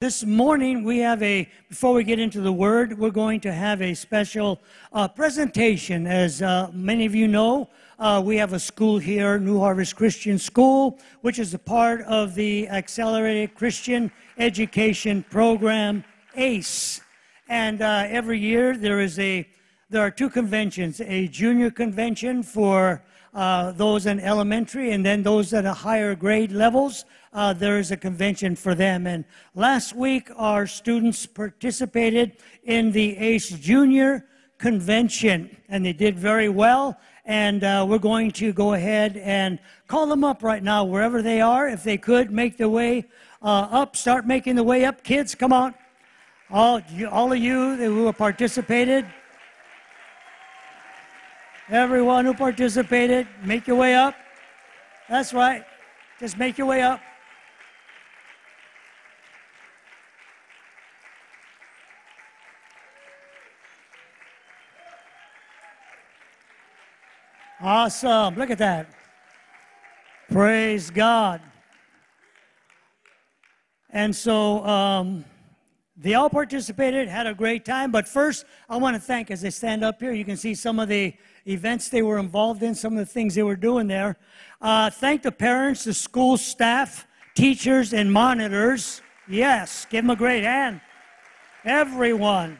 This morning, we have a, before we get into the word, we're going to have a special uh, presentation. As uh, many of you know, uh, we have a school here, New Harvest Christian School, which is a part of the Accelerated Christian Education Program, ACE. And uh, every year there is a, there are two conventions, a junior convention for uh, those in elementary, and then those at a higher grade levels, uh, there is a convention for them. And last week, our students participated in the ACE Junior Convention, and they did very well. And uh, we're going to go ahead and call them up right now, wherever they are. If they could make their way uh, up, start making the way up. Kids, come on. All, all of you who participated, Everyone who participated, make your way up. That's right. Just make your way up. Awesome. Look at that. Praise God. And so um, they all participated, had a great time. But first, I want to thank, as they stand up here, you can see some of the events they were involved in, some of the things they were doing there. Uh, thank the parents, the school staff, teachers, and monitors. Yes, give them a great hand. Everyone.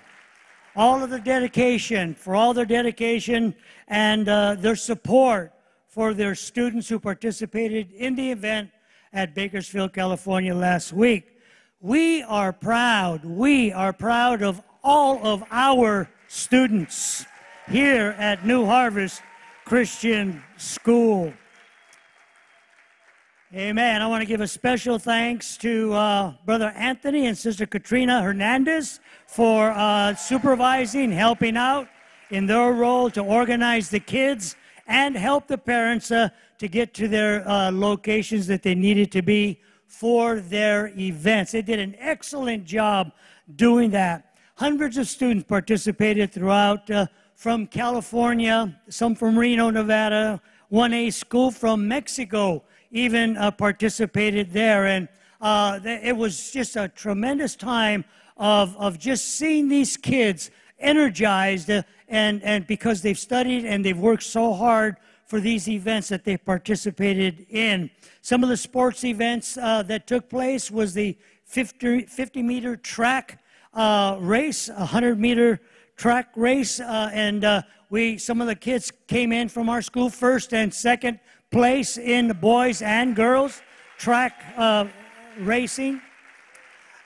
All of the dedication, for all their dedication and uh, their support for their students who participated in the event at Bakersfield, California last week. We are proud, we are proud of all of our students here at New Harvest Christian School. Amen. I want to give a special thanks to uh, Brother Anthony and Sister Katrina Hernandez for uh, supervising, helping out in their role to organize the kids and help the parents uh, to get to their uh, locations that they needed to be for their events. They did an excellent job doing that. Hundreds of students participated throughout uh, from California, some from Reno, Nevada, one A school from Mexico even uh, participated there. And uh, it was just a tremendous time of, of just seeing these kids energized uh, and, and because they've studied and they've worked so hard for these events that they participated in. Some of the sports events uh, that took place was the 50, 50 meter track uh, race, 100 meter track race, and we some of the kids came in from our school first and second place in the boys and girls track uh, racing.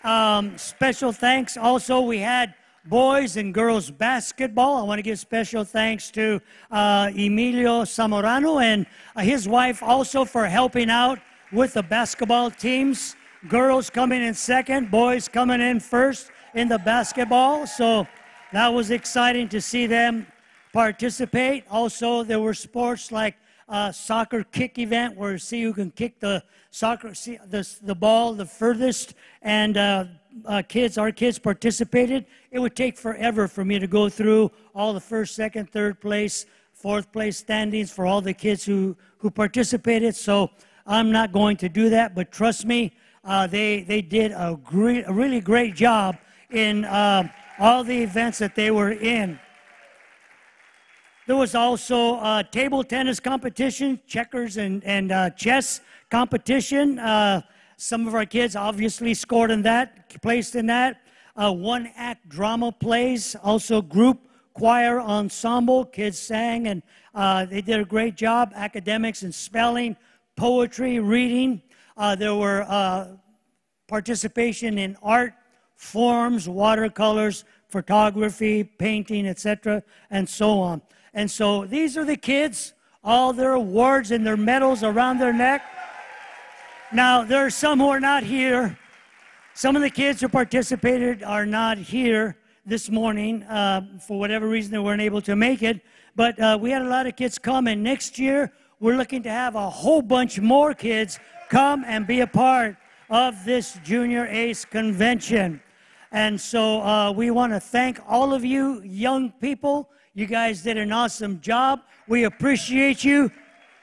Um, special thanks. Also, we had boys and girls basketball. I want to give special thanks to uh, Emilio Zamorano and uh, his wife also for helping out with the basketball teams. Girls coming in second, boys coming in first in the basketball. So that was exciting to see them participate. Also, there were sports like a soccer kick event where see who can kick the soccer see, the, the ball the furthest and uh, uh, kids our kids participated it would take forever for me to go through all the first second third place fourth place standings for all the kids who who participated so i'm not going to do that but trust me uh, they they did a great a really great job in uh, all the events that they were in. There was also a table tennis competition, checkers and, and uh, chess competition. Uh, some of our kids obviously scored in that, placed in that. Uh, one act drama plays, also group choir ensemble. Kids sang and uh, they did a great job. Academics and spelling, poetry, reading. Uh, there were uh, participation in art forms, watercolors, photography, painting, etc., and so on. And so these are the kids, all their awards and their medals around their neck. Now, there are some who are not here. Some of the kids who participated are not here this morning. Uh, for whatever reason, they weren't able to make it. But uh, we had a lot of kids come, and next year, we're looking to have a whole bunch more kids come and be a part of this Junior ACE convention. And so uh, we want to thank all of you young people. You guys did an awesome job. We appreciate you.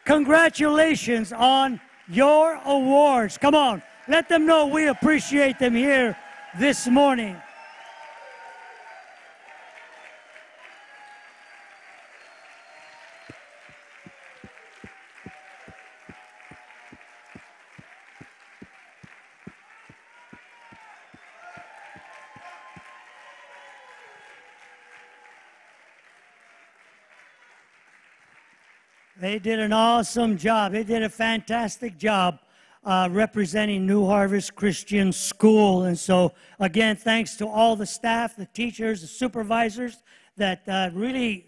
Congratulations on your awards. Come on, let them know we appreciate them here this morning. They did an awesome job. They did a fantastic job uh, representing New Harvest Christian School. And so, again, thanks to all the staff, the teachers, the supervisors that uh, really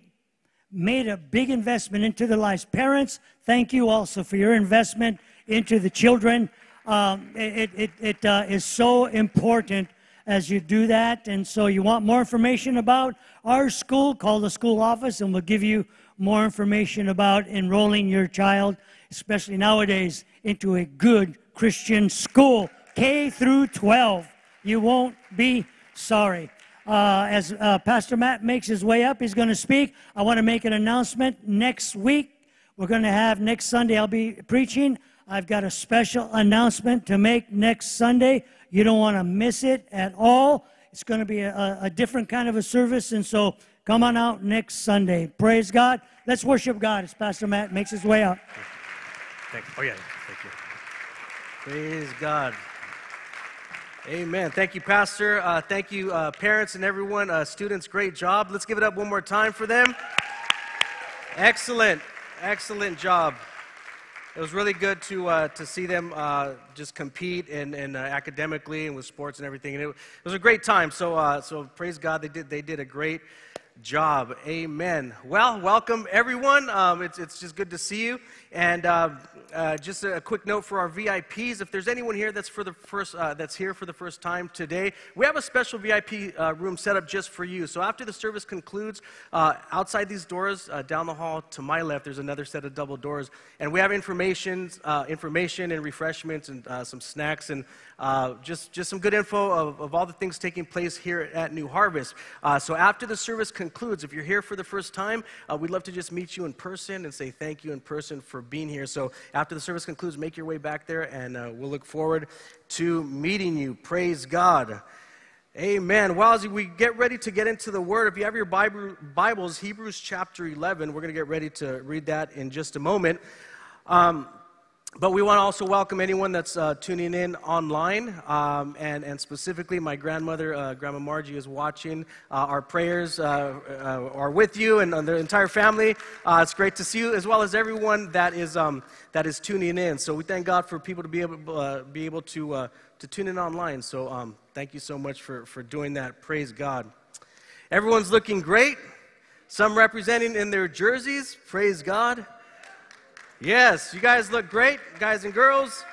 made a big investment into their lives. Parents, thank you also for your investment into the children. Um, it it, it uh, is so important as you do that. And so, you want more information about our school, call the school office and we'll give you more information about enrolling your child, especially nowadays, into a good Christian school, K through 12. You won't be sorry. Uh, as uh, Pastor Matt makes his way up, he's going to speak. I want to make an announcement next week. We're going to have next Sunday, I'll be preaching. I've got a special announcement to make next Sunday. You don't want to miss it at all. It's going to be a, a different kind of a service, and so come on out next Sunday. Praise God. Let's worship God as Pastor Matt makes his way up. Thank you. Oh, yeah. Thank you. Praise God. Amen. Thank you, Pastor. Uh, thank you, uh, parents and everyone. Uh, students, great job. Let's give it up one more time for them. Excellent. Excellent job. It was really good to, uh, to see them uh, just compete and, and uh, academically and with sports and everything. And it, it was a great time. So, so praise God. They did, they did a great job. Amen. Well, welcome everyone. Um, it's, it's just good to see you. And uh, uh, just a, quick note for our VIPs: if there's anyone here that's for the first uh, that's here for the first time today, we have a special VIP uh, room set up just for you. So after the service concludes, uh, outside these doors, uh, down the hall to my left, there's another set of double doors, and we have information, information and refreshments and some snacks and just just some good info of, of, all the things taking place here at New Harvest. so after the service concludes, if you're here for the first time, we'd love to just meet you in person and say thank you in person for being here. So after the service concludes, make your way back there, and uh, we'll look forward to meeting you. Praise God. Amen. Well, as we get ready to get into the Word, if you have your Bible, Bibles, Hebrews chapter 11, we're going to get ready to read that in just a moment. Um, but we want to also welcome anyone that's uh, tuning in online, um, and, and specifically my grandmother, uh, Grandma Margie, is watching. Uh, our prayers uh, uh, are with you and the entire family. Uh, it's great to see you, as well as everyone that is, um, that is tuning in. So we thank God for people to be able, be able to, to tune in online. So um, thank you so much for, for doing that. Praise God. Everyone's looking great. Some representing in their jerseys. Praise God. Yes, you guys look great, guys and girls.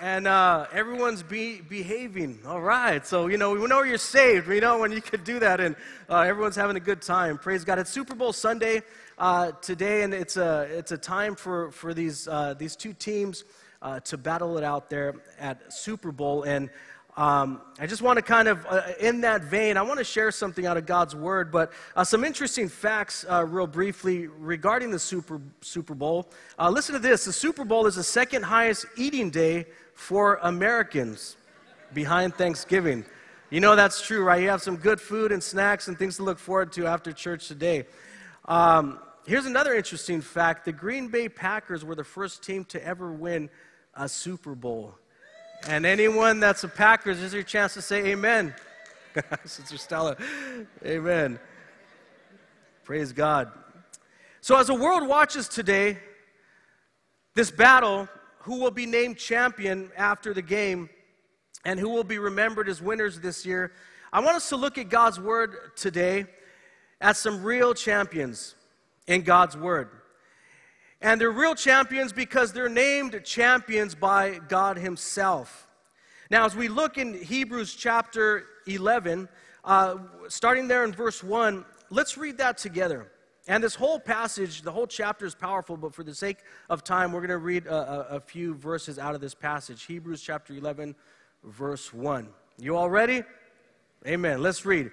And uh, everyone's be, behaving. All right. So, you know, we know you're saved. We know when you could do that, and uh, everyone's having a good time. Praise God. It's Super Bowl Sunday uh, today, and it's a, it's a time for, for these, uh, these two teams uh, to battle it out there at Super Bowl. And um, I just want to kind of, uh, in that vein, I want to share something out of God's Word, but uh, some interesting facts, uh, real briefly, regarding the Super, Super Bowl. Uh, listen to this the Super Bowl is the second highest eating day for Americans behind Thanksgiving. You know that's true, right? You have some good food and snacks and things to look forward to after church today. Um, here's another interesting fact the Green Bay Packers were the first team to ever win a Super Bowl. And anyone that's a Packers, this is your chance to say amen. Sister Stella, amen. Praise God. So, as the world watches today, this battle, who will be named champion after the game and who will be remembered as winners this year, I want us to look at God's word today at some real champions in God's word. And they're real champions because they're named champions by God Himself. Now, as we look in Hebrews chapter 11, uh, starting there in verse 1, let's read that together. And this whole passage, the whole chapter is powerful, but for the sake of time, we're going to read a, a, a few verses out of this passage. Hebrews chapter 11, verse 1. You all ready? Amen. Let's read.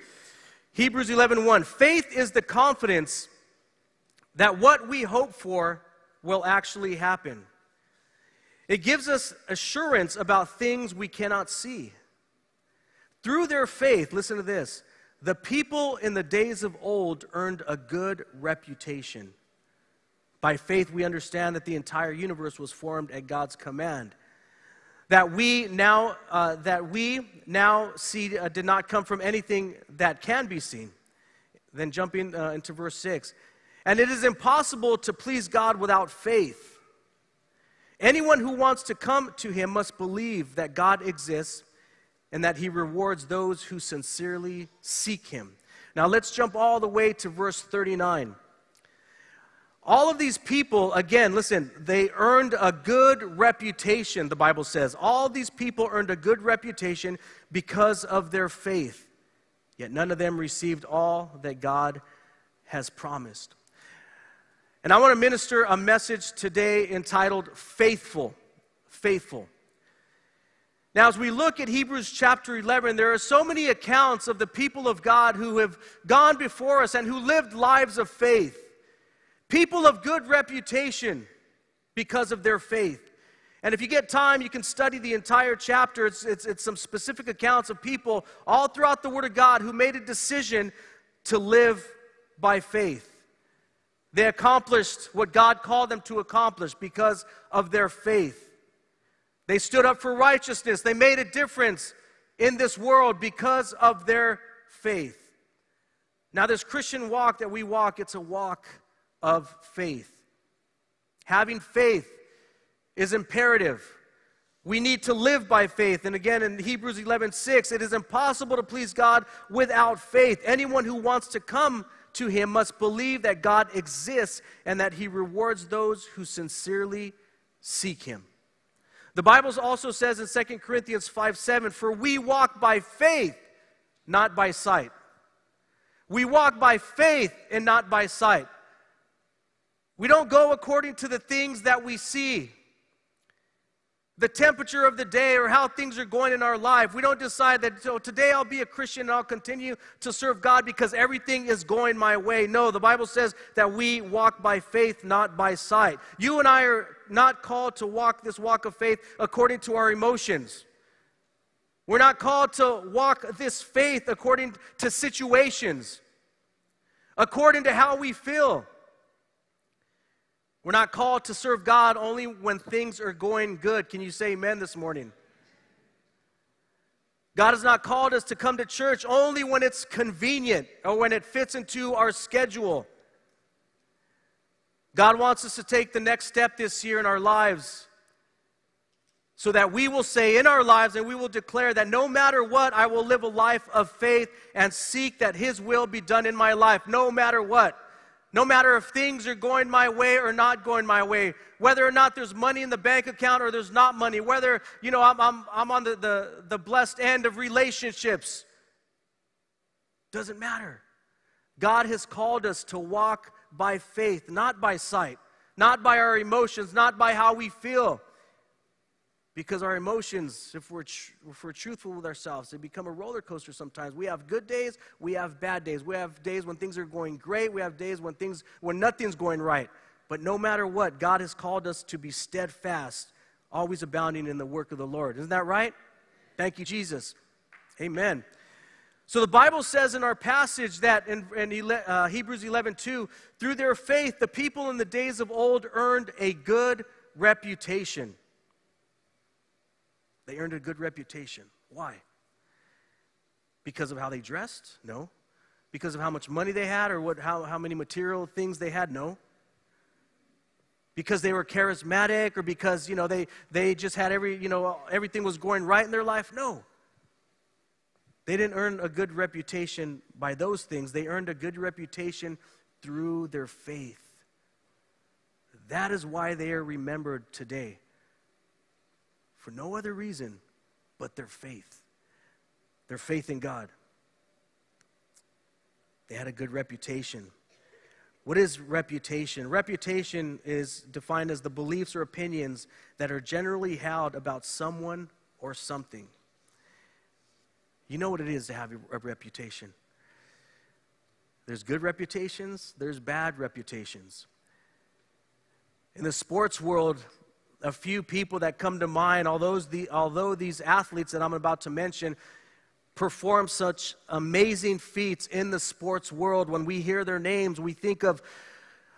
Hebrews 11, 1. Faith is the confidence that what we hope for will actually happen. It gives us assurance about things we cannot see. Through their faith, listen to this, the people in the days of old earned a good reputation. By faith, we understand that the entire universe was formed at God's command. That we now, uh, that we now see uh, did not come from anything that can be seen. Then jumping uh, into verse 6. And it is impossible to please God without faith. Anyone who wants to come to him must believe that God exists and that he rewards those who sincerely seek him. Now let's jump all the way to verse 39. All of these people, again, listen, they earned a good reputation, the Bible says. All these people earned a good reputation because of their faith. Yet none of them received all that God has promised. And I want to minister a message today entitled Faithful. Faithful. Now, as we look at Hebrews chapter 11, there are so many accounts of the people of God who have gone before us and who lived lives of faith. People of good reputation because of their faith. And if you get time, you can study the entire chapter. It's, it's, it's, some specific accounts of people all throughout the Word of God who made a decision to live by faith. They accomplished what God called them to accomplish because of their faith. They stood up for righteousness. They made a difference in this world because of their faith. Now, this Christian walk that we walk, it's a walk of faith. Having faith is imperative. We need to live by faith. And again, in Hebrews 11 6, it is impossible to please God without faith. Anyone who wants to come to Him must believe that God exists and that He rewards those who sincerely seek Him. The Bible also says in 2 Corinthians 5 7, For we walk by faith, not by sight. We walk by faith and not by sight. We don't go according to the things that we see, the temperature of the day, or how things are going in our life. We don't decide that so today I'll be a Christian and I'll continue to serve God because everything is going my way. No, the Bible says that we walk by faith, not by sight. You and I are not called to walk this walk of faith according to our emotions. We're not called to walk this faith according to situations, according to how we feel. We're not called to serve God only when things are going good. Can you say amen this morning? God has not called us to come to church only when it's convenient or when it fits into our schedule. God wants us to take the next step this year in our lives so that we will say in our lives and we will declare that no matter what, I will live a life of faith and seek that His will be done in my life, no matter what. No matter if things are going my way or not going my way, whether or not there's money in the bank account or there's not money, whether, you know, I'm, I'm, I'm on the, the, the blessed end of relationships, doesn't matter. God has called us to walk by faith, not by sight, not by our emotions, not by how we feel. Because our emotions, if we're, tr- if we're truthful with ourselves, they become a roller coaster sometimes. We have good days, we have bad days. We have days when things are going great, we have days when, things, when nothing's going right. But no matter what, God has called us to be steadfast, always abounding in the work of the Lord. Isn't that right? Thank you, Jesus. Amen. So the Bible says in our passage that in, in uh, Hebrews 11 2, through their faith, the people in the days of old earned a good reputation. They earned a good reputation. Why? Because of how they dressed? No. Because of how much money they had or what, how, how many material things they had? No. Because they were charismatic or because, you know, they, they just had every, you know, everything was going right in their life? No. They didn't earn a good reputation by those things. They earned a good reputation through their faith. That is why they are remembered today for no other reason but their faith. Their faith in God. They had a good reputation. What is reputation? Reputation is defined as the beliefs or opinions that are generally held about someone or something. You know what it is to have a reputation. There's good reputations, there's bad reputations. In the sports world, a few people that come to mind, although, the, although these athletes that I'm about to mention perform such amazing feats in the sports world. When we hear their names, we think of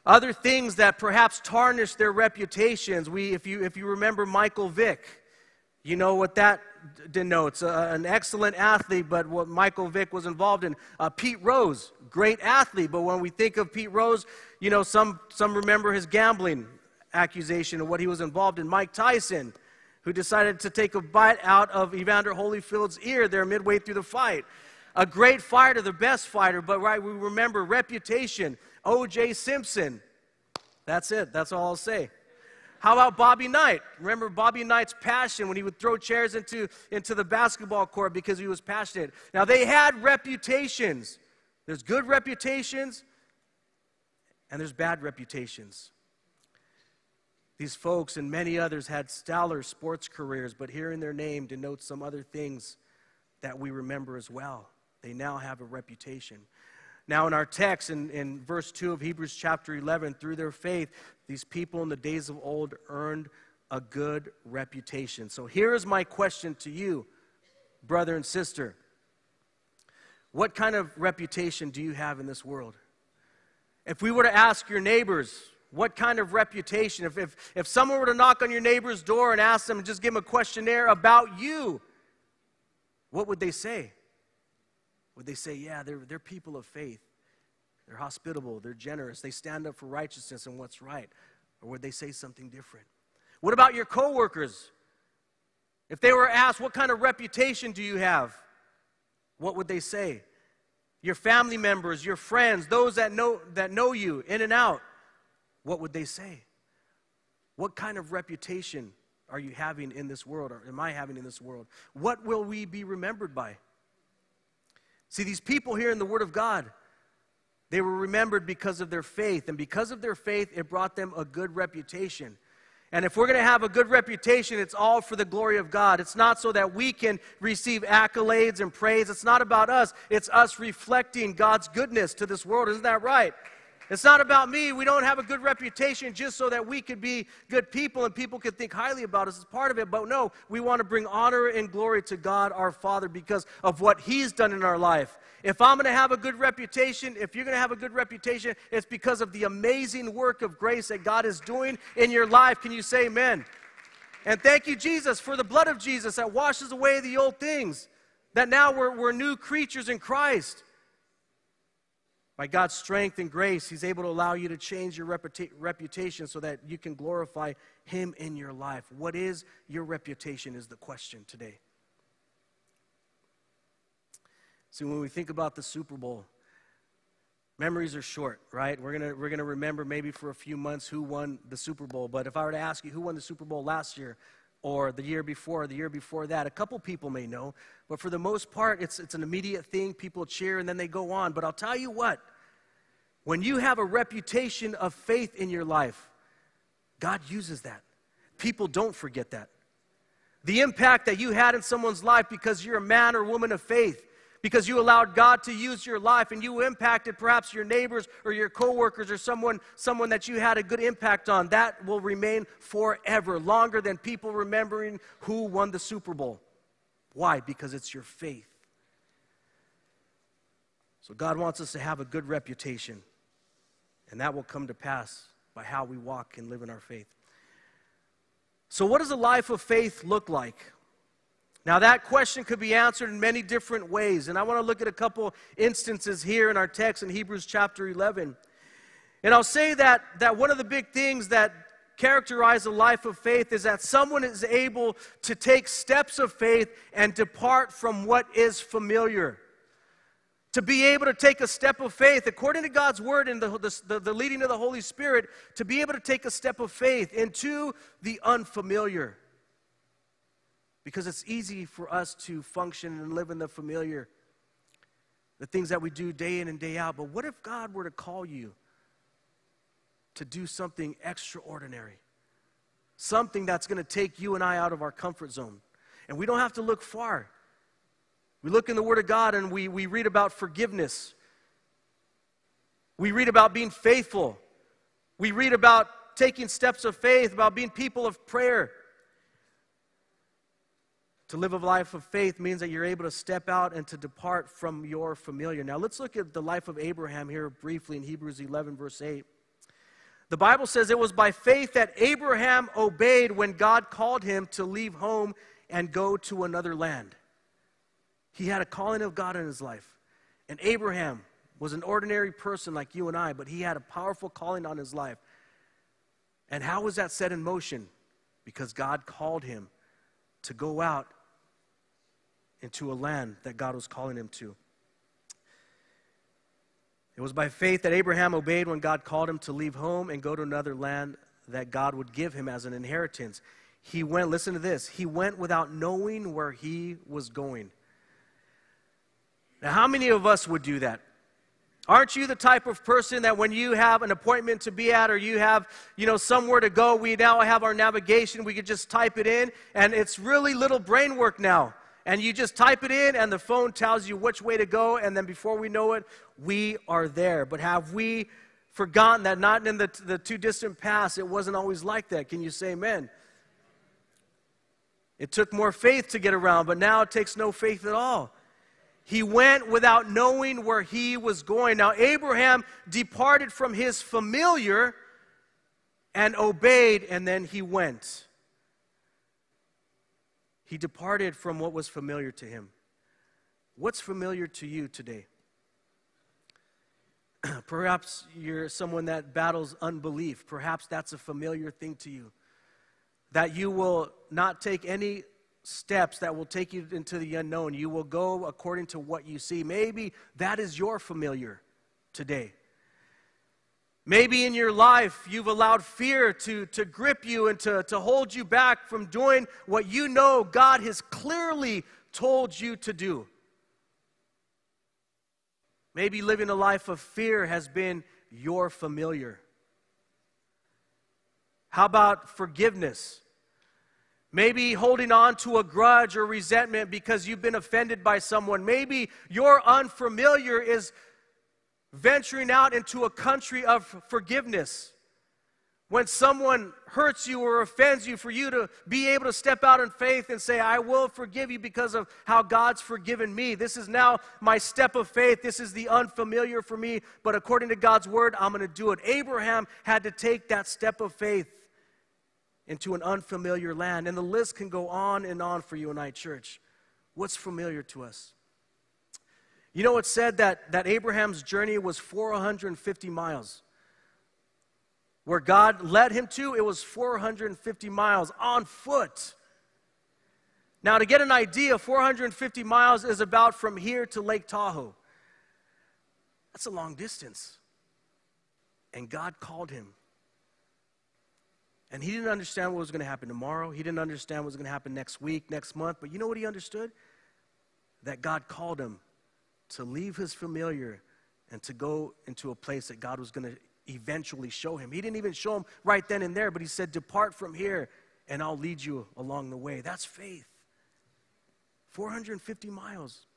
other things that perhaps tarnish their reputations. We, if, you, if you remember Michael Vick, you know what that denotes uh, an excellent athlete, but what Michael Vick was involved in. Uh, Pete Rose, great athlete, but when we think of Pete Rose, you know, some, some remember his gambling accusation and what he was involved in. Mike Tyson, who decided to take a bite out of Evander Holyfield's ear there midway through the fight. A great fighter, the best fighter, but right, we remember reputation. O.J. Simpson. That's it. That's all I'll say. How about Bobby Knight? Remember Bobby Knight's passion when he would throw chairs into, into the basketball court because he was passionate. Now, they had reputations. There's good reputations, and there's bad reputations. These folks and many others had stellar sports careers, but hearing their name denotes some other things that we remember as well. They now have a reputation. Now, in our text, in, in verse 2 of Hebrews chapter 11, through their faith, these people in the days of old earned a good reputation. So here is my question to you, brother and sister. What kind of reputation do you have in this world? If we were to ask your neighbors, what kind of reputation? If, if, if someone were to knock on your neighbor's door and ask them, just give them a questionnaire about you, what would they say? Would they say, yeah, they're, they're people of faith? They're hospitable, they're generous, they stand up for righteousness and what's right? Or would they say something different? What about your coworkers? If they were asked, what kind of reputation do you have? What would they say? Your family members, your friends, those that know, that know you in and out, what would they say? What kind of reputation are you having in this world, or am I having in this world? What will we be remembered by? See, these people here in the Word of God, they were remembered because of their faith. And because of their faith, it brought them a good reputation. And if we're going to have a good reputation, it's all for the glory of God. It's not so that we can receive accolades and praise. It's not about us, it's us reflecting God's goodness to this world. Isn't that right? It's not about me. We don't have a good reputation just so that we could be good people and people could think highly about us as part of it. But no, we want to bring honor and glory to God our Father because of what He's done in our life. If I'm going to have a good reputation, if you're going to have a good reputation, it's because of the amazing work of grace that God is doing in your life. Can you say amen? And thank you, Jesus, for the blood of Jesus that washes away the old things, that now we're, we're new creatures in Christ. By God's strength and grace, He's able to allow you to change your reputa- reputation so that you can glorify Him in your life. What is your reputation? Is the question today. See, when we think about the Super Bowl, memories are short, right? We're going we're gonna remember maybe for a few months who won the Super Bowl. But if I were to ask you who won the Super Bowl last year, or the year before, or the year before that. A couple people may know, but for the most part, it's, it's an immediate thing. People cheer and then they go on. But I'll tell you what, when you have a reputation of faith in your life, God uses that. People don't forget that. The impact that you had in someone's life because you're a man or woman of faith, because you allowed God to use your life and you impacted perhaps your neighbors or your coworkers or someone someone that you had a good impact on, that will remain forever, longer than people remembering who won the Super Bowl. Why? Because it's your faith. So God wants us to have a good reputation. And that will come to pass by how we walk and live in our faith. So, what does a life of faith look like? Now, that question could be answered in many different ways. And I want to look at a couple instances here in our text in Hebrews chapter 11. And I'll say that, that one of the big things that characterize a life of faith is that someone is able to take steps of faith and depart from what is familiar to be able to take a step of faith, according to God's word and the, the, the, leading of the Holy Spirit, to be able to take a step of faith into the unfamiliar. Because it's easy for us to function and live in the familiar, the things that we do day in and day out. But what if God were to call you to do something extraordinary? Something that's going to take you and I out of our comfort zone. And we don't have to look far. We look in the Word of God and we, we read about forgiveness. We read about being faithful. We read about taking steps of faith, about being people of prayer. To live a life of faith means that you're able to step out and to depart from your familiar. Now, let's look at the life of Abraham here briefly in Hebrews 11, verse 8. The Bible says it was by faith that Abraham obeyed when God called him to leave home and go to another land. He had a calling of God in his life. And Abraham was an ordinary person like you and I, but he had a powerful calling on his life. And how was that set in motion? Because God called him to go out into a land that God was calling him to. It was by faith that Abraham obeyed when God called him to leave home and go to another land that God would give him as an inheritance. He went, listen to this, he went without knowing where he was going. Now, how many of us would do that? Aren't you the type of person that when you have an appointment to be at or you have, you know, somewhere to go, we now have our navigation, we could just type it in and it's really little brain work now. And you just type it in and the phone tells you which way to go and then before we know it, we are there. But have we forgotten that not in the, the too distant past, it wasn't always like that? Can you say amen? It took more faith to get around, but now it takes no faith at all. He went without knowing where he was going. Now, Abraham departed from his familiar and obeyed, and then he went. He departed from what was familiar to him. What's familiar to you today? Perhaps you're someone that battles unbelief. Perhaps that's a familiar thing to you. That you will not take any steps that will take you into the unknown. You will go according to what you see. Maybe that is your familiar today. Maybe in your life you've allowed fear to, to grip you and to, to hold you back from doing what you know God has clearly told you to do. Maybe living a life of fear has been your familiar. How about forgiveness? Maybe holding on to a grudge or resentment because you've been offended by someone. Maybe your unfamiliar is venturing out into a country of forgiveness. When someone hurts you or offends you, for you to be able to step out in faith and say, I will forgive you because of how God's forgiven me. This is now my step of faith. This is the unfamiliar for me, but according to God's word, I'm going to do it. Abraham had to take that step of faith into an unfamiliar land. And the list can go on and on for you and I, church. What's familiar to us? You know, it said that, that Abraham's journey was 450 miles. Where God led him to, it was 450 miles on foot. Now, to get an idea, 450 miles is about from here to Lake Tahoe. That's a long distance. And God called him and he didn't understand what was going to happen tomorrow. He didn't understand what was going to happen next week, next month. But you know what he understood? That God called him to leave his familiar and to go into a place that God was going to eventually show him. He didn't even show him right then and there, but he said, Depart from here and I'll lead you along the way. That's faith. 450 miles.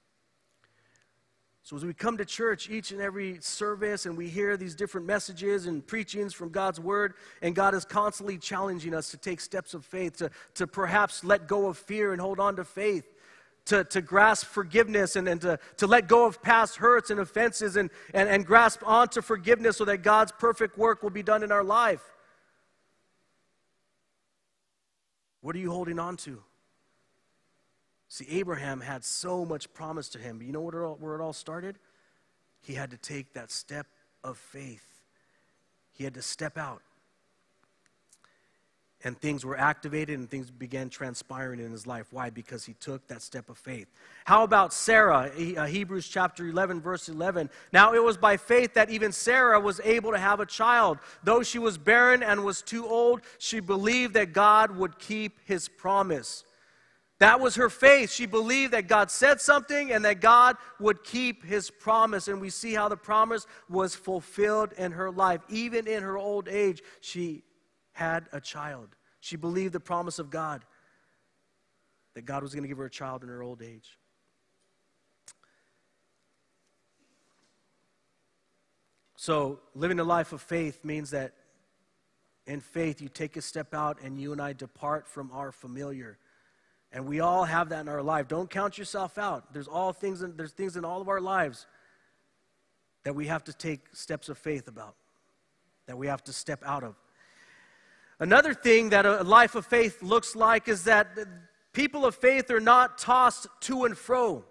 So, as we come to church each and every service and we hear these different messages and preachings from God's word, and God is constantly challenging us to take steps of faith, to, to perhaps let go of fear and hold on to faith, to, to grasp forgiveness and, and to, to let go of past hurts and offenses and, and, and grasp onto forgiveness so that God's perfect work will be done in our life. What are you holding on to? See, Abraham had so much promise to him. But you know where it, all, where it all started? He had to take that step of faith. He had to step out. And things were activated and things began transpiring in his life. Why? Because he took that step of faith. How about Sarah? Uh, Hebrews chapter 11, verse 11. Now it was by faith that even Sarah was able to have a child. Though she was barren and was too old, she believed that God would keep his promise. That was her faith. She believed that God said something and that God would keep his promise. And we see how the promise was fulfilled in her life. Even in her old age, she had a child. She believed the promise of God that God was going to give her a child in her old age. So, living a life of faith means that in faith you take a step out and you and I depart from our familiar And we all have that in our life. Don't count yourself out. There's all things in, there's things in all of our lives that we have to take steps of faith about, that we have to step out of. Another thing that a life of faith looks like is that people of faith are not tossed to and fro.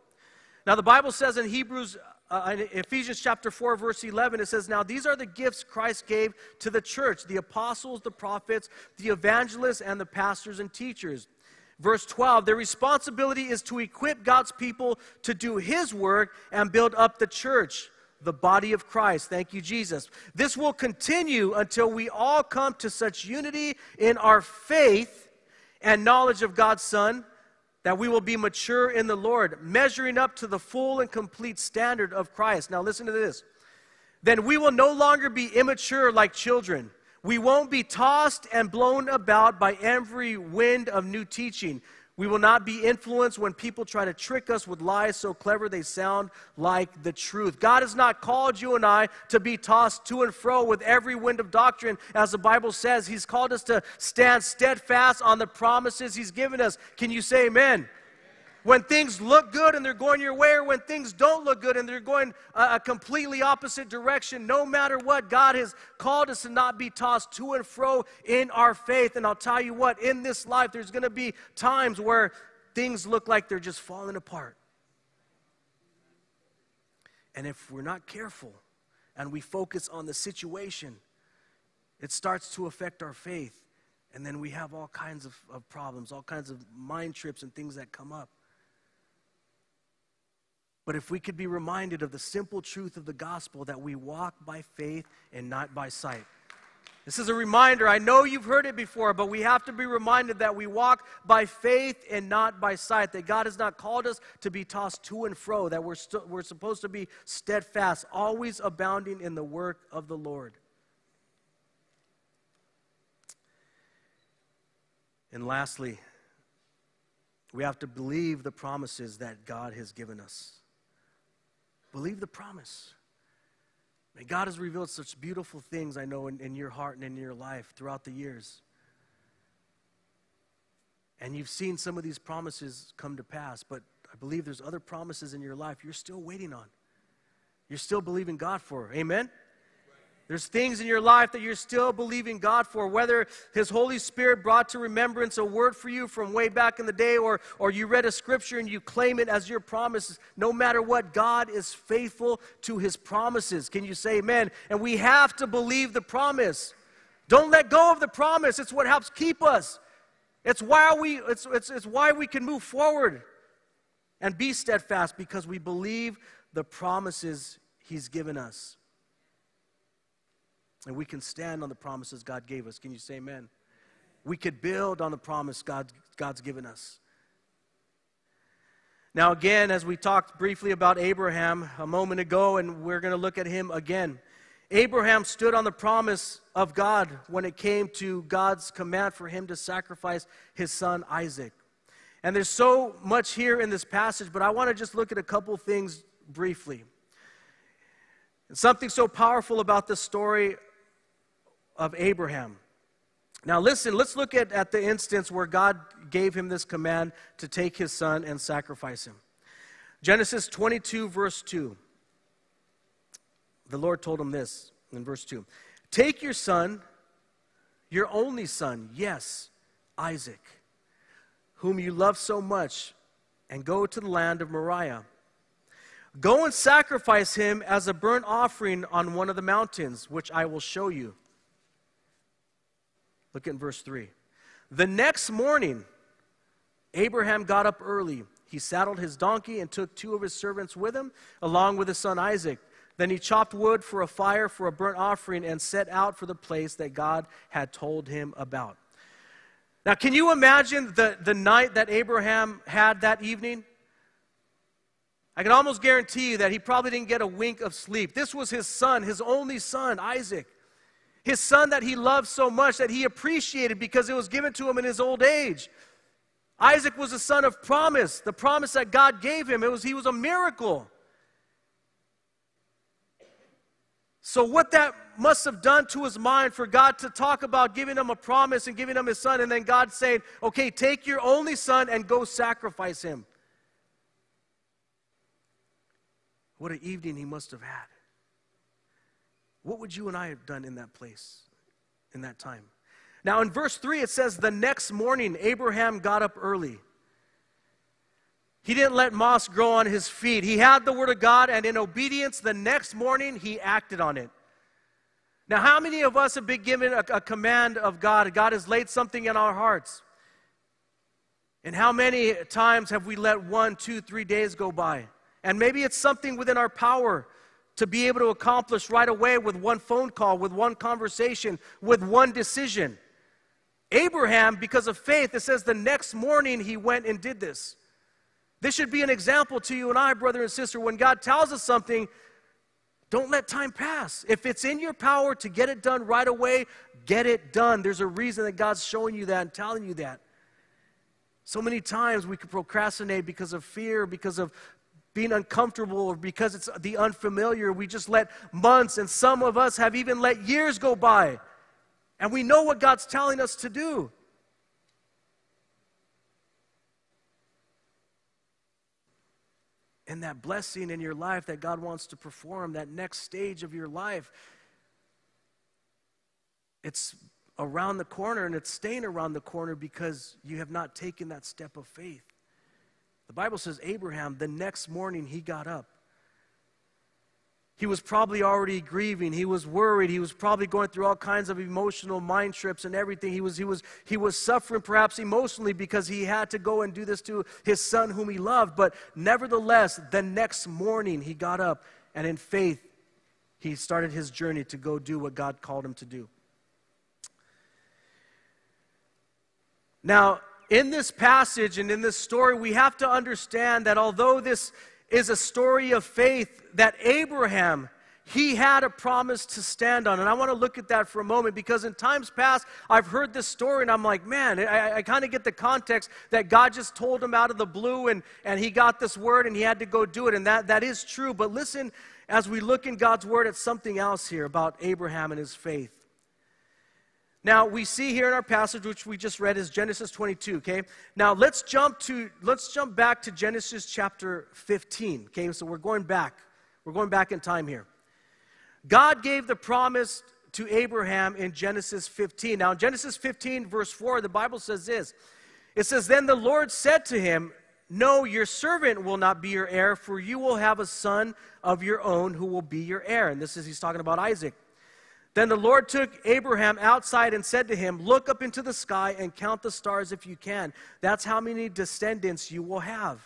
Now, the Bible says in Hebrews, uh, in Ephesians chapter 4, verse 11, it says, Now these are the gifts Christ gave to the church the apostles, the prophets, the evangelists, and the pastors and teachers. Verse 12, their responsibility is to equip God's people to do His work and build up the church the body of Christ. Thank you, Jesus. This will continue until we all come to such unity in our faith and knowledge of God's Son that we will be mature in the Lord, measuring up to the full and complete standard of Christ. Now, listen to this. Then we will no longer be immature like children. We won't be tossed and blown about by every wind of new teaching. We will not be influenced when people try to trick us with lies so clever they sound like the truth. God has not called you and I to be tossed to and fro with every wind of doctrine, as the Bible says. He's called us to stand steadfast on the promises He's given us. Can you say amen? When things look good and they're going your way, or when things don't look good and they're going a, completely opposite direction, no matter what, God has called us to not be tossed to and fro in our faith. And I'll tell you what, in this life, there's going to be times where things look like they're just falling apart. And if we're not careful and we focus on the situation, it starts to affect our faith. And then we have all kinds of, of problems, all kinds of mind trips and things that come up. But if we could be reminded of the simple truth of the gospel that we walk by faith and not by sight. This is a reminder. I know you've heard it before, but we have to be reminded that we walk by faith and not by sight. That God has not called us to be tossed to and fro, that we're, st- we're supposed to be steadfast, always abounding in the work of the Lord. And lastly, we have to believe the promises that God has given us. Believe the promise. May God has revealed such beautiful things, I know, in, in your heart and in your life throughout the years. And you've seen some of these promises come to pass, but I believe there's other promises in your life you're still waiting on. You're still believing God for. Amen? There's things in your life that you're still believing God for, whether His Holy Spirit brought to remembrance a word for you from way back in the day, or, or you read a scripture and you claim it as your promise. No matter what, God is faithful to His promises. Can you say amen? And we have to believe the promise. Don't let go of the promise. It's what helps keep us. It's why we, it's, it's, it's why we can move forward and be steadfast because we believe the promises He's given us. And we can stand on the promises God gave us. Can you say amen? We could build on the promise God, God's given us. Now, again, as we talked briefly about Abraham a moment ago, and we're going to look at him again. Abraham stood on the promise of God when it came to God's command for him to sacrifice his son Isaac. And there's so much here in this passage, but I want to just look at a couple things briefly. something so powerful about this story of Abraham. Now, listen, let's look at, at the instance where God gave him this command to take his son and sacrifice him. Genesis 22, verse 2. The Lord told him this in verse 2 Take your son, your only son, yes, Isaac, whom you love so much, and go to the land of Moriah. Go and sacrifice him as a burnt offering on one of the mountains, which I will show you. Look at verse 3. The next morning, Abraham got up early. He saddled his donkey and took two of his servants with him, along with his son Isaac. Then he chopped wood for a fire for a burnt offering and set out for the place that God had told him about. Now, can you imagine the, the night that Abraham had that evening? I can almost guarantee you that he probably didn't get a wink of sleep. This was his son, his only son, Isaac his son that he loved so much that he appreciated because it was given to him in his old age. Isaac was a son of promise, the promise that God gave him. It was, he was a miracle. So, what that must have done to his mind for God to talk about giving him a promise and giving him his son, and then God saying, Okay, take your only son and go sacrifice him. What an evening he must have had. What would you and I have done in that place, in that time? Now, in verse 3, it says, The next morning, Abraham got up early. He didn't let moss grow on his feet. He had the word of God, and in obedience, the next morning, he acted on it. Now, how many of us have been given a, a command of God? God has laid something in our hearts. And how many times have we let one, two, three days go by? And maybe it's something within our power to be able to accomplish right away with one phone call, with one conversation, with one decision. Abraham, because of faith, it says the next morning he went and did this. This should be an example to you and I, brother and sister. When God tells us something, don't let time pass. If it's in your power to get it done right away, get it done. There's a reason that God's showing you that and telling you that. So many times we can procrastinate because of fear, because of being uncomfortable or because it's the unfamiliar. We just let months, and some of us have even let years go by. And we know what God's telling us to do. And that blessing in your life that God wants to perform, that next stage of your life, it's around the corner and it's staying around the corner because you have not taken that step of faith. The Bible says Abraham, the next morning, he got up. He was probably already grieving. He was worried. He was probably going through all kinds of emotional mind trips and everything. He was, he was, he was suffering perhaps emotionally because he had to go and do this to his son whom he loved. But nevertheless, the next morning he got up and in faith he started his journey to go do what God called him to do. Now, in this passage and in this story, we have to understand that although this is a story of faith, that Abraham, he had a promise to stand on. And I want to look at that for a moment because in times past, I've heard this story and I'm like, man, I, I kind of get the context that God just told him out of the blue and, and he got this word and he had to go do it. And that, that is true. But listen, as we look in God's word at something else here about Abraham and his faith. Now, we see here in our passage, which we just read, is Genesis 22, okay? Now, let's jump to, let's jump back to Genesis chapter 15, okay? So we're going back. We're going back in time here. God gave the promise to Abraham in Genesis 15. Now, in Genesis 15, verse 4, the Bible says this. It says, Then the Lord said to him, No, your servant will not be your heir, for you will have a son of your own who will be your heir. And this is, he's talking about Isaac. Then the Lord took Abraham outside and said to him, Look up into the sky and count the stars if you can. That's how many descendants you will have.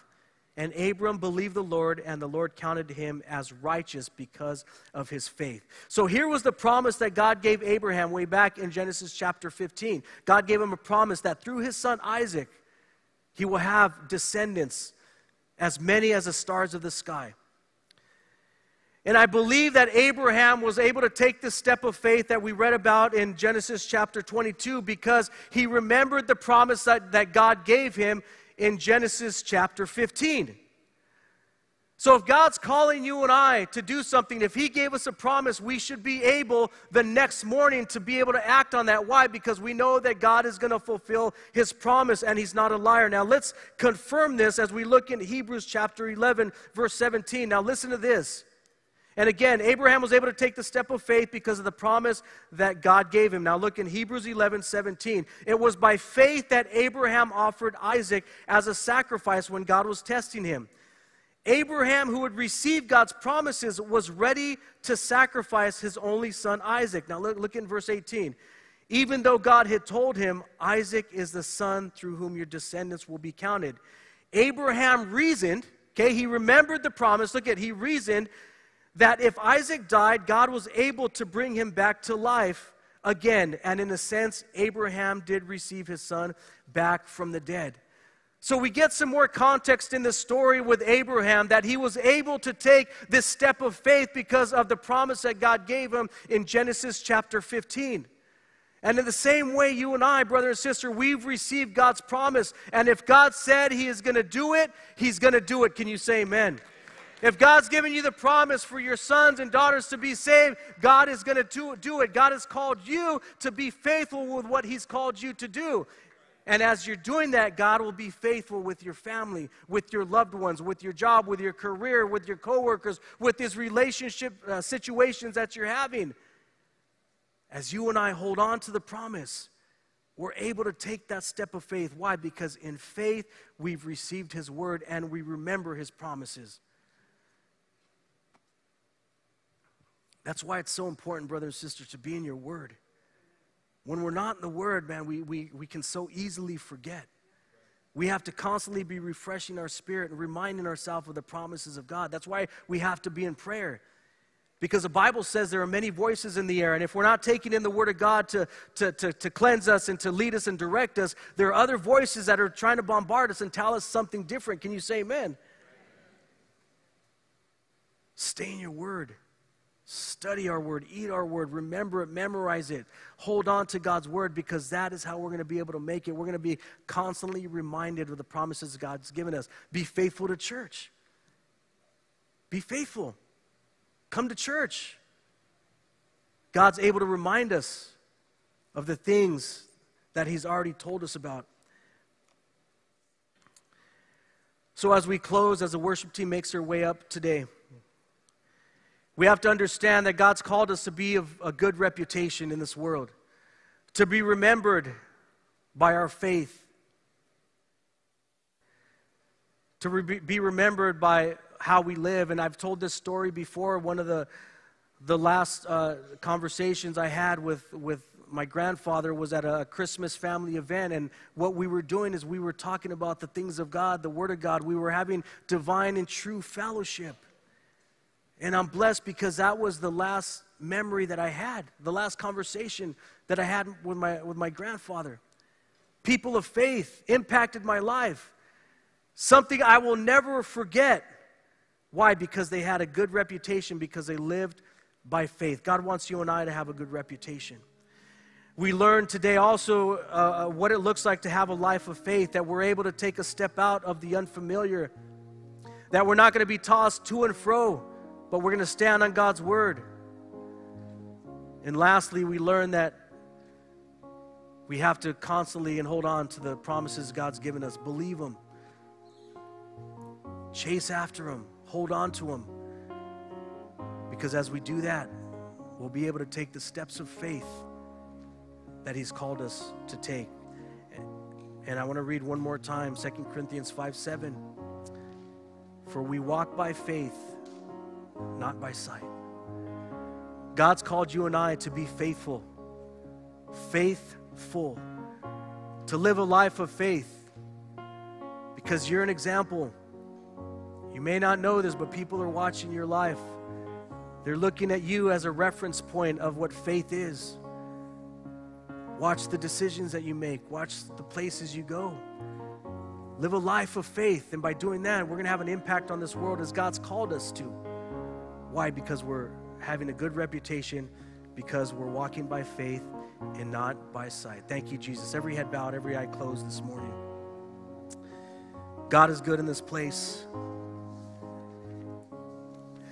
And Abram believed the Lord, and the Lord counted him as righteous because of his faith. So here was the promise that God gave Abraham way back in Genesis chapter 15. God gave him a promise that through his son Isaac, he will have descendants as many as the stars of the sky. And I believe that Abraham was able to take this step of faith that we read about in Genesis chapter 22 because he remembered the promise that, that God gave him in Genesis chapter 15. So, if God's calling you and I to do something, if He gave us a promise, we should be able the next morning to be able to act on that. Why? Because we know that God is going to fulfill His promise and He's not a liar. Now, let's confirm this as we look in Hebrews chapter 11, verse 17. Now, listen to this. And again, Abraham was able to take the step of faith because of the promise that God gave him. Now look in Hebrews 11 17. It was by faith that Abraham offered Isaac as a sacrifice when God was testing him. Abraham, who had received God's promises, was ready to sacrifice his only son Isaac. Now look, look in verse 18. Even though God had told him, Isaac is the son through whom your descendants will be counted. Abraham reasoned, okay, he remembered the promise. Look at, he reasoned that if Isaac died, God was able to bring him back to life again. And in a sense, Abraham did receive his son back from the dead. So we get some more context in the story with Abraham that he was able to take this step of faith because of the promise that God gave him in Genesis chapter 15. And in the same way, you and I, brother and sister, we've received God's promise. And if God said He is going to do it, He's going to do it. Can you say amen? If God's given you the promise for your sons and daughters to be saved, God is going to do, do it. God has called you to be faithful with what He's called you to do. And as you're doing that, God will be faithful with your family, with your loved ones, with your job, with your career, with your coworkers, with these relationship uh, situations that you're having. As you and I hold on to the promise, we're able to take that step of faith. Why? Because in faith, we've received His word and we remember His promises. That's why it's so important, brothers and sisters, to be in your word. When we're not in the word, man, we, we, we can so easily forget. We have to constantly be refreshing our spirit and reminding ourselves of the promises of God. That's why we have to be in prayer. Because the Bible says there are many voices in the air, and if we're not taking in the Word of God to, to, to, to, cleanse us and to lead us and direct us, there are other voices that are trying to bombard us and tell us something different. Can you say amen? Stay in your Word. Study our Word, eat our Word, remember it, memorize it. Hold on to God's Word because that is how we're going to be able to make it. We're going to be constantly reminded of the promises God's given us. Be faithful to church. Be faithful. Come to church. God's able to remind us of the things that He's already told us about. So, as we close, as the worship team makes their way up today, we have to understand that God's called us to be of a good reputation in this world, to be remembered by our faith, to re- be remembered by how we live. And I've told this story before. One of the, the last uh, conversations I had with, with my grandfather was at a Christmas family event, and what we were doing is we were talking about the things of God, the Word of God. We were having divine and true fellowship. And I'm blessed because that was the last memory that I had, the last conversation that I had with my, with my grandfather. People of faith impacted my life. Something I will never forget. Why? Because they had a good reputation, because they lived by faith. God wants you and I to have a good reputation. We learned today also uh, uh, what it looks like to have a life of faith, that we're able to take a step out of the unfamiliar, that we're not going to be tossed to and fro, but we're going to stand on God's word. And lastly, we learn that we have to constantly and hold on to the promises God's given us, believe them, chase after them hold on to Him. Because as we do that, we'll be able to take the steps of faith that He's called us to take. And I want to read one more time 2 Corinthians 5 7. For we walk by faith, not by sight. God's called you and I to be faithful, faithful, to live a life of faith because you're an example you may not know this, but people are watching your life. They're looking at you as a reference point of what faith is. Watch the decisions that you make, watch the places you go. Live a life of faith, and by doing that, we're going to have an impact on this world as God's called us to. Why? Because we're having a good reputation, because we're walking by faith and not by sight. Thank you, Jesus. Every head bowed, every eye closed this morning. God is good in this place.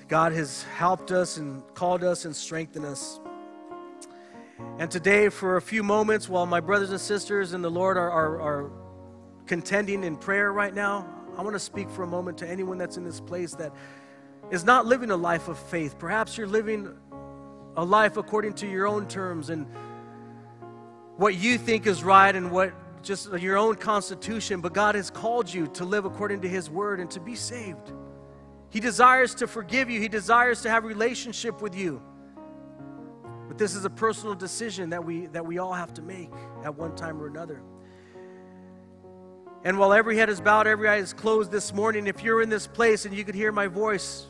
God has helped us and called us and strengthened us. And today, for a few moments, while my brothers and sisters in the Lord are, are, are contending in prayer right now, I want to speak for a moment to anyone that's in this place that is not living a life of faith. Perhaps you're living a life according to your own terms and what you think is right and what just your own constitution, but God has called you to live according to His word and to be saved. He desires to forgive you, He desires to have relationship with you. But this is a personal decision that we, that we all have to make at one time or another. And while every head is bowed, every eye is closed this morning, if you're in this place and you could hear my voice,